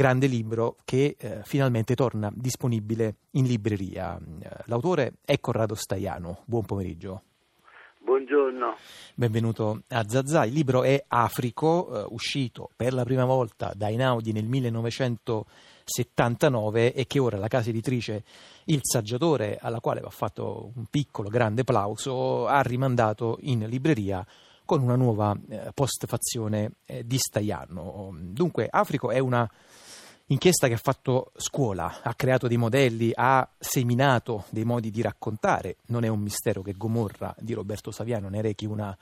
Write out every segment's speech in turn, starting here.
grande libro che eh, finalmente torna disponibile in libreria. L'autore è Corrado Staiano. Buon pomeriggio. Buongiorno. Benvenuto a Zazà. Il libro è Africo, eh, uscito per la prima volta da Inaudi nel 1979 e che ora la casa editrice Il Saggiatore, alla quale va fatto un piccolo, grande plauso, ha rimandato in libreria con una nuova eh, postfazione eh, di Staiano. Dunque, Africo è una inchiesta che ha fatto scuola, ha creato dei modelli, ha seminato dei modi di raccontare. Non è un mistero che Gomorra di Roberto Saviano ne rechi una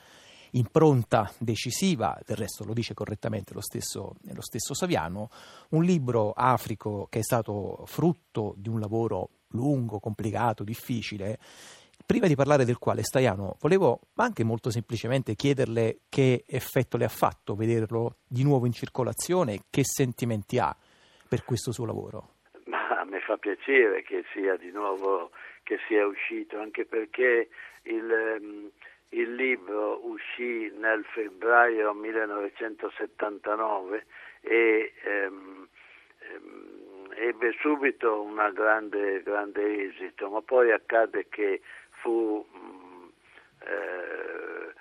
impronta decisiva, del resto lo dice correttamente lo stesso, lo stesso Saviano, un libro africo che è stato frutto di un lavoro lungo, complicato, difficile. Prima di parlare del quale Staiano, volevo anche molto semplicemente chiederle che effetto le ha fatto vederlo di nuovo in circolazione, che sentimenti ha per questo suo lavoro? Ma mi fa piacere che sia di nuovo che sia uscito, anche perché il, ehm, il libro uscì nel febbraio 1979 e ehm, ehm, ebbe subito un grande, grande esito, ma poi accade che fu mm, eh,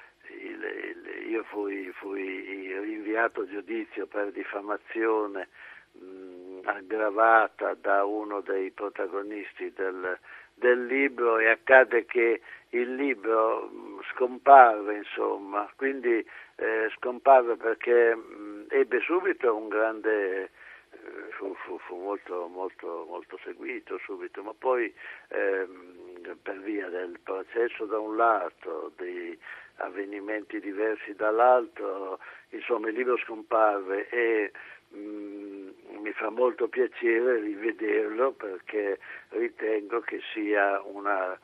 il, il, io fui, fui rinviato a giudizio per diffamazione aggravata da uno dei protagonisti del, del libro e accade che il libro scomparve, insomma, quindi eh, scomparve perché mh, ebbe subito un grande, eh, fu, fu, fu molto, molto, molto, seguito subito, ma poi eh, per via del processo da un lato, di avvenimenti diversi dall'altro, insomma il libro scomparve e mh, mi fa molto piacere rivederlo perché ritengo che sia una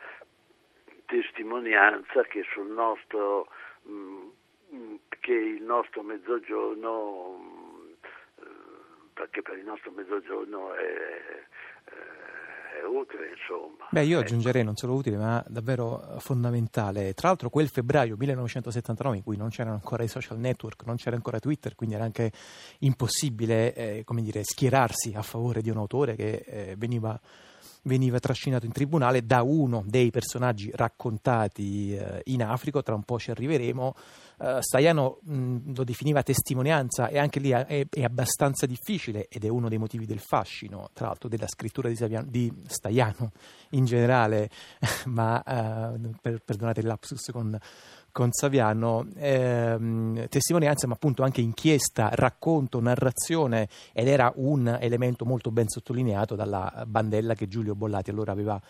testimonianza che nostro mh, che il nostro mezzogiorno mh, perché per il nostro mezzogiorno è, è utile, insomma. Beh, io ecco. aggiungerei non solo utile, ma davvero fondamentale. Tra l'altro, quel febbraio 1979, in cui non c'erano ancora i social network, non c'era ancora Twitter, quindi era anche impossibile, eh, come dire, schierarsi a favore di un autore che eh, veniva veniva trascinato in tribunale da uno dei personaggi raccontati eh, in Africa, tra un po' ci arriveremo. Uh, Staiano lo definiva testimonianza e anche lì è, è, abbastanza difficile ed è uno dei motivi del fascino, tra l'altro, della scrittura di, Saviano, di Staiano in generale, ma uh, per, perdonate il lapsus con con Saviano, ehm, testimonianza ma appunto anche inchiesta, racconto, narrazione ed era un elemento molto ben sottolineato dalla bandella che Giulio Bollati allora aveva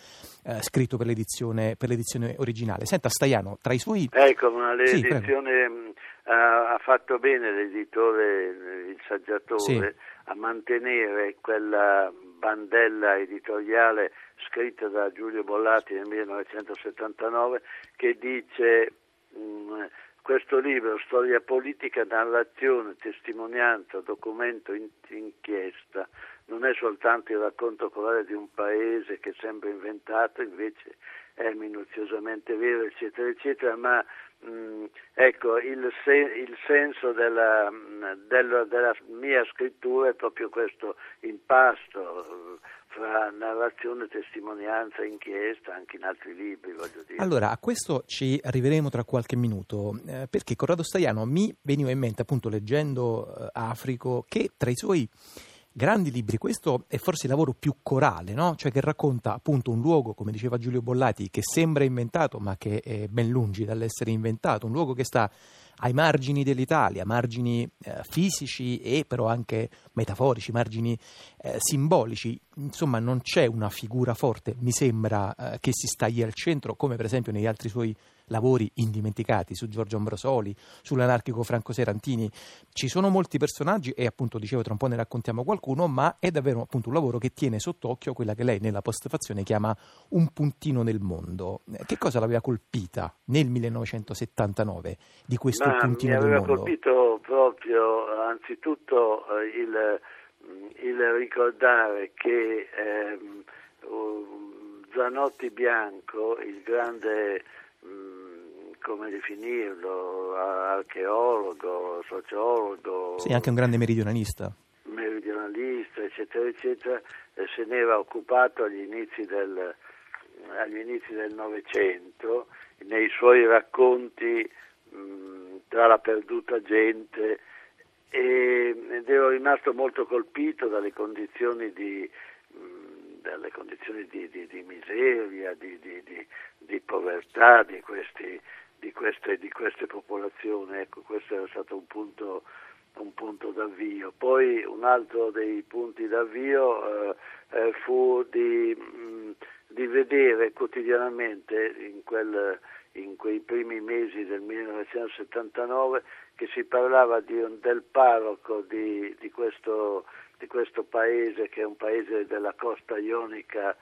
eh, scritto per l'edizione, per l'edizione, originale. Senta Staiano, tra i suoi... Ecco, ma l'edizione sì, ha, ha fatto bene l'editore, il saggiatore, sì. a mantenere quella bandella editoriale scritta da Giulio Bollati nel 1979 che dice Mm, questo libro, Storia politica, narrazione, testimonianza, documento, in, inchiesta, non è soltanto il racconto corale di un paese che sembra inventato, invece è minuziosamente vero, eccetera, eccetera, ma mh, mm, ecco, il, se, il senso della, mm, della, della, mia scrittura è proprio questo impasto fra narrazione, testimonianza, inchiesta, anche in altri libri, voglio dire. Allora, a questo ci arriveremo tra qualche minuto, eh, perché Corrado Staiano mi veniva in mente, appunto, leggendo eh, Africo, che tra i suoi grandi libri, questo è forse il lavoro più corale, no? cioè che racconta appunto un luogo, come diceva Giulio Bollati, che sembra inventato ma che è ben lungi dall'essere inventato, un luogo che sta ai margini dell'Italia, margini eh, fisici e però anche metaforici, margini eh, simbolici. Insomma, non c'è una figura forte, mi sembra, eh, che si stagli al centro, come per esempio negli altri suoi lavori indimenticati su Giorgio Ambrosoli, sull'anarchico Franco Serantini. Ci sono molti personaggi e appunto dicevo tra un po' ne raccontiamo qualcuno, ma è davvero appunto un lavoro che tiene sott'occhio quella che lei nella postfazione chiama un puntino nel mondo. Che cosa l'aveva colpita nel 1979 di questo ma puntino nel mondo? Mi aveva colpito proprio anzitutto eh, il, il, ricordare che eh, Zanotti Bianco, il grande come definirlo, archeologo, sociologo. Sì, anche un grande meridionalista. meridionalista, eccetera, eccetera, eh, se ne era occupato agli inizi del, agli inizi del Novecento, nei suoi racconti mh, tra la perduta gente ed ero rimasto molto colpito dalle condizioni di, dalle condizioni di, di, di miseria, di, povertà di, questi, queste, queste popolazioni. Ecco, questo era stato un punto un punto d'avvio. Poi un altro dei punti d'avvio eh, eh, fu di, mh, di, vedere quotidianamente in, quel, in, quei primi mesi del 1979 che si parlava un, del parroco di, di, questo, di, questo, paese che è un paese della costa ionica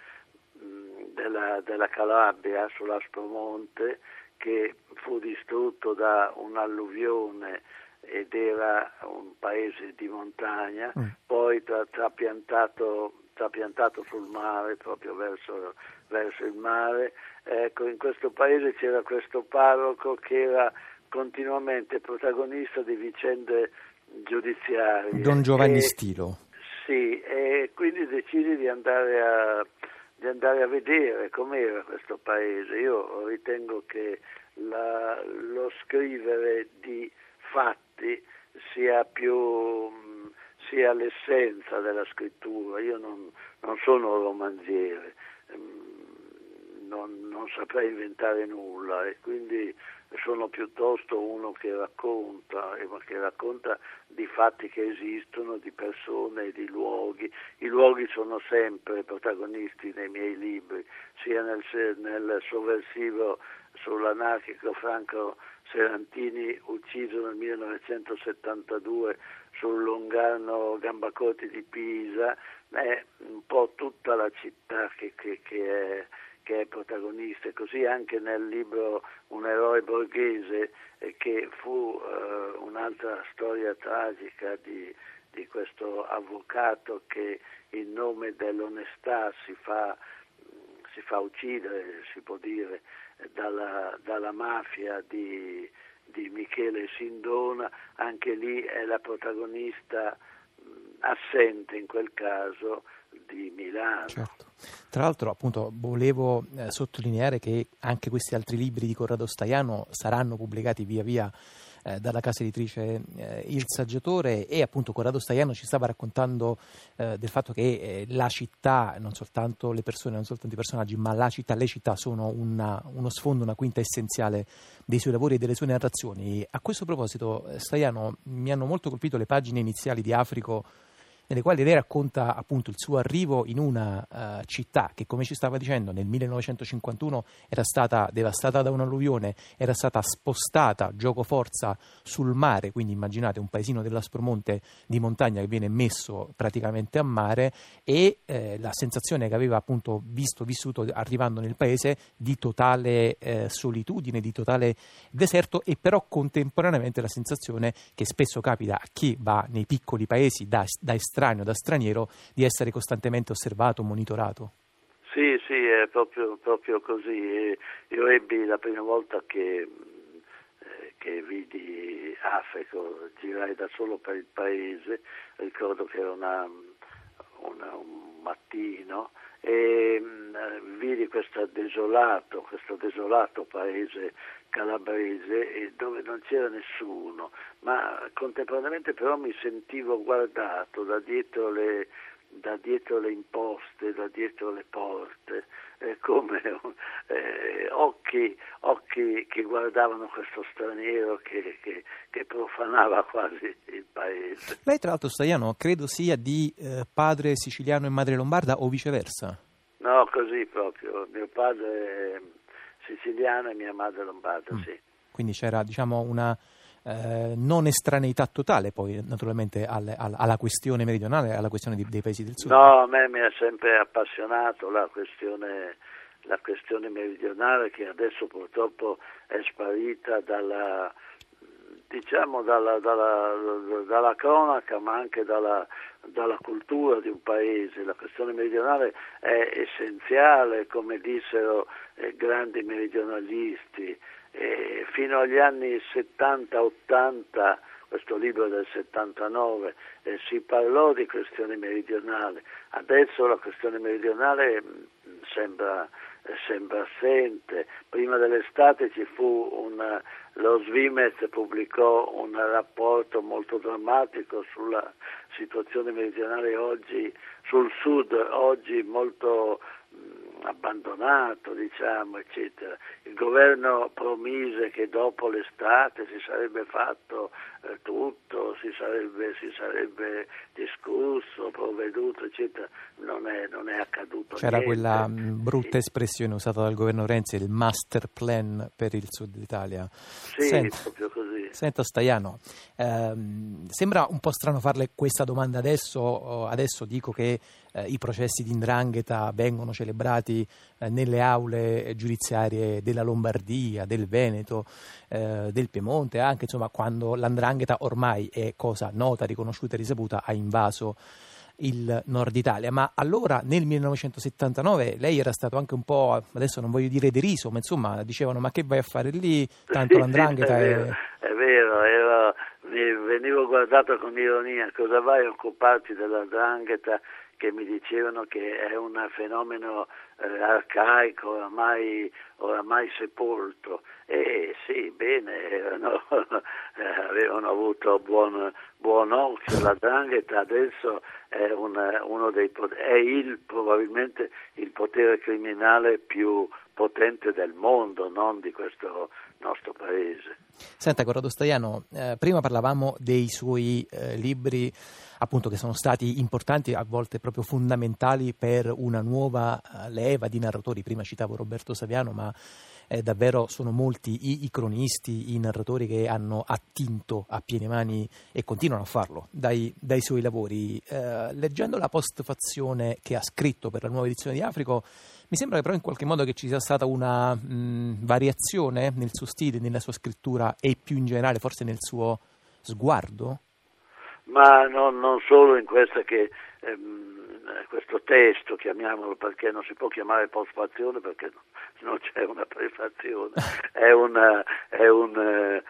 mh, della, della Calabria sull'Aspromonte che fu distrutto da un'alluvione ed era un paese di montagna, mm. poi tra, trapiantato, trapiantato, sul mare, proprio verso, verso il mare. Ecco, in questo paese c'era questo parroco che era continuamente protagonista di vicende giudiziarie. Don Giovanni e, Stilo. Sì, e quindi decisi di andare a, di andare a vedere com'era questo paese. Io ritengo che la, lo scrivere di fatti sia più sia l'essenza della scrittura. Io non, non sono romanziere, ehm, non, non, saprei inventare nulla e quindi sono piuttosto uno che racconta, che racconta di fatti che esistono, di persone di luoghi. I luoghi sono sempre protagonisti nei miei libri, sia nel, nel sovversivo sull'anarchico Franco Serantini ucciso nel 1972 sul Longano Gambacotti di Pisa, è un po' tutta la città che, che, che, è, che è, protagonista, così anche nel libro Un eroe borghese eh, che fu eh, un'altra storia tragica di, di, questo avvocato che in nome dell'onestà si fa, si fa uccidere, si può dire, dalla, dalla mafia di, di, Michele Sindona, anche lì è la protagonista assente in quel caso di Milano. Certo. Tra l'altro, appunto, volevo eh, sottolineare che anche questi altri libri di Corrado Staiano saranno pubblicati via via eh, dalla casa editrice eh, Il Saggiatore e appunto Corrado Staiano ci stava raccontando eh, del fatto che eh, la città, non soltanto le persone, non soltanto i personaggi, ma la città, le città sono una, uno sfondo, una quinta essenziale dei suoi lavori e delle sue narrazioni. A questo proposito, eh, Staiano, mi hanno molto colpito le pagine iniziali di Africo nelle quali lei racconta appunto il suo arrivo in una uh, città che, come ci stava dicendo, nel 1951 era stata devastata da un'alluvione, era stata spostata gioco forza sul mare, quindi immaginate un paesino dell'Aspromonte di montagna che viene messo praticamente a mare e eh, la sensazione che aveva appunto visto, vissuto arrivando nel paese di totale eh, solitudine, di totale deserto e però contemporaneamente la sensazione che spesso capita a chi va nei piccoli paesi da, da estremi estraneo, da straniero, di essere costantemente osservato, monitorato. Sì, sì, è proprio, proprio così. Io ebbi la prima volta che, eh, che vidi Africo, girai da solo per il paese, ricordo che era una, una, un mattino e mh, vidi questo desolato, questo desolato paese calabrese dove non c'era nessuno, ma contemporaneamente però mi sentivo guardato da dietro le, da dietro le imposte, da dietro le porte, come eh, occhi, occhi, che guardavano questo straniero che, che, che, profanava quasi il paese. Lei tra l'altro, Staiano, credo sia di eh, padre siciliano e madre lombarda o viceversa? No, così proprio. Mio padre siciliana e mia madre lombarda, mm. sì. Quindi c'era diciamo una eh, non estraneità totale poi naturalmente alle, alla, alla, questione meridionale, alla questione di, dei paesi del sud. No, a me mi ha sempre appassionato la questione, la questione meridionale che adesso purtroppo è sparita dalla, diciamo dalla, dalla, dalla, cronaca ma anche dalla, dalla, cultura di un paese. La questione meridionale è essenziale, come dissero eh, grandi meridionalisti. Eh, fino agli anni 70-80 questo libro del 79 eh, si parlò di questione meridionale, adesso la questione meridionale mh, sembra sembra assente. Prima dell'estate ci fu un, lo Svimez pubblicò un rapporto molto drammatico sulla situazione meridionale oggi, sul sud oggi molto abbandonato, diciamo, eccetera. Il governo promise che dopo l'estate si sarebbe fatto eh, tutto, si sarebbe, si sarebbe, discusso, provveduto, eccetera. Non è, non è accaduto. C'era niente. quella mh, brutta espressione usata dal governo Renzi, il master plan per il sud d'Italia. Sì, Senta, proprio così. Senta Staiano, ehm, sembra un po' strano farle questa domanda adesso, adesso dico che eh, i processi di indrangheta vengono celebrati eh, nelle aule giudiziarie della Lombardia, del Veneto, eh, del Piemonte, anche insomma quando l'andrangheta ormai è cosa nota, riconosciuta e risaputa, ha invaso il nord Italia, ma allora nel 1979 lei era stato anche un po', adesso non voglio dire deriso, ma insomma dicevano ma che vai a fare lì, tanto sì, l'andrangheta sì, è... Vero, è vero, ero, venivo guardato con ironia, cosa vai a occuparti dell'andrangheta che mi dicevano che è un fenomeno eh, arcaico, oramai, oramai, sepolto. E sì, bene, erano, eh, avevano avuto buon, buon occhio, la Drangheta adesso è, una, uno dei, è il, probabilmente il potere criminale più potente del mondo, non di questo nostro paese. Senta Corrado Staiano, eh, prima parlavamo dei suoi eh, libri appunto che sono stati importanti, a volte proprio fondamentali per una nuova uh, leva di narratori. Prima citavo Roberto Saviano, ma eh, davvero sono molti i, i, cronisti, i narratori che hanno attinto a piene mani e continuano a farlo dai, dai suoi lavori. Eh, leggendo la postfazione che ha scritto per la nuova edizione di Africo, mi sembra che però in qualche modo che ci sia stata una mh, variazione nel suo stile, nella sua scrittura e più in generale forse nel suo sguardo? Ma non, non solo in questa che, ehm, questo testo, chiamiamolo perché non si può chiamare postfazione perché non c'è una prefazione, è, una, è, un,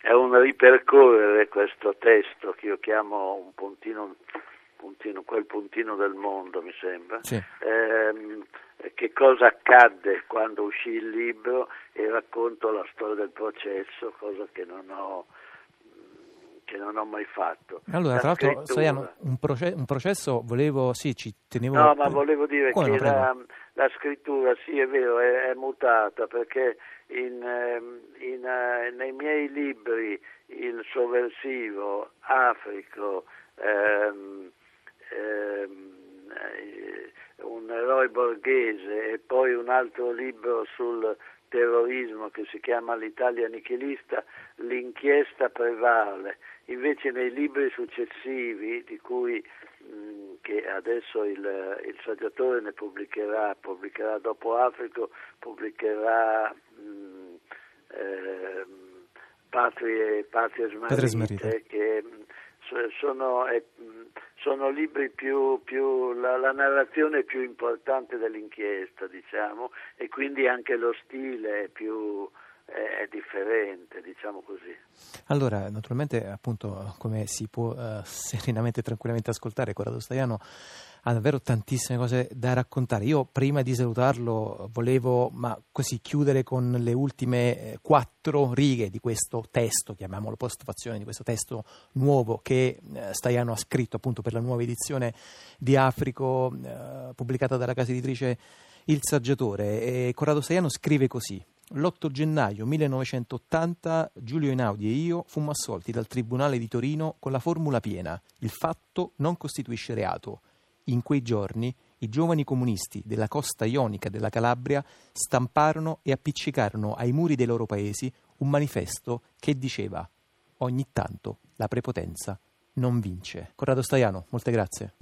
è un ripercorrere questo testo che io chiamo un puntino, puntino quel puntino del mondo mi sembra. Sì. Eh, che cosa accadde quando uscì il libro e racconto la storia del processo, cosa che non ho che non ho mai fatto. Allora, la tra l'altro, Saiano, un, proce- un, processo volevo, sì, ci tenevo... No, ma volevo dire Come che la, la, scrittura, sì, è vero, è, è mutata, perché in, ehm, in, uh, nei miei libri Il sovversivo, Africo, ehm, ehm, un eroe borghese e poi un altro libro sul terrorismo che si chiama L'Italia nichilista, l'inchiesta prevale. Invece nei libri successivi, di cui mh, che adesso il, il, saggiatore ne pubblicherà, pubblicherà dopo Africo, pubblicherà mh, eh, Patrie, Patrie Smarrite, che mh, sono, eh, sono, libri più, più la, la, narrazione più importante dell'inchiesta, diciamo, e quindi anche lo stile è più è differente, diciamo così. Allora, naturalmente, appunto, come si può uh, serenamente e tranquillamente ascoltare, Corrado Staiano ha davvero tantissime cose da raccontare. Io prima di salutarlo volevo, ma così, chiudere con le ultime eh, quattro righe di questo testo, chiamiamolo postfazione, di questo testo nuovo che eh, Staiano ha scritto appunto per la nuova edizione di Africo, eh, pubblicata dalla casa editrice Il Saggiatore. E Corrado Staiano scrive così. L'8 gennaio 1980 Giulio Einaudi e io fummo assolti dal Tribunale di Torino con la formula piena il fatto non costituisce reato. In quei giorni i giovani comunisti della costa ionica della Calabria stamparono e appiccicarono ai muri dei loro paesi un manifesto che diceva ogni tanto la prepotenza non vince. Corrado Staiano, molte grazie.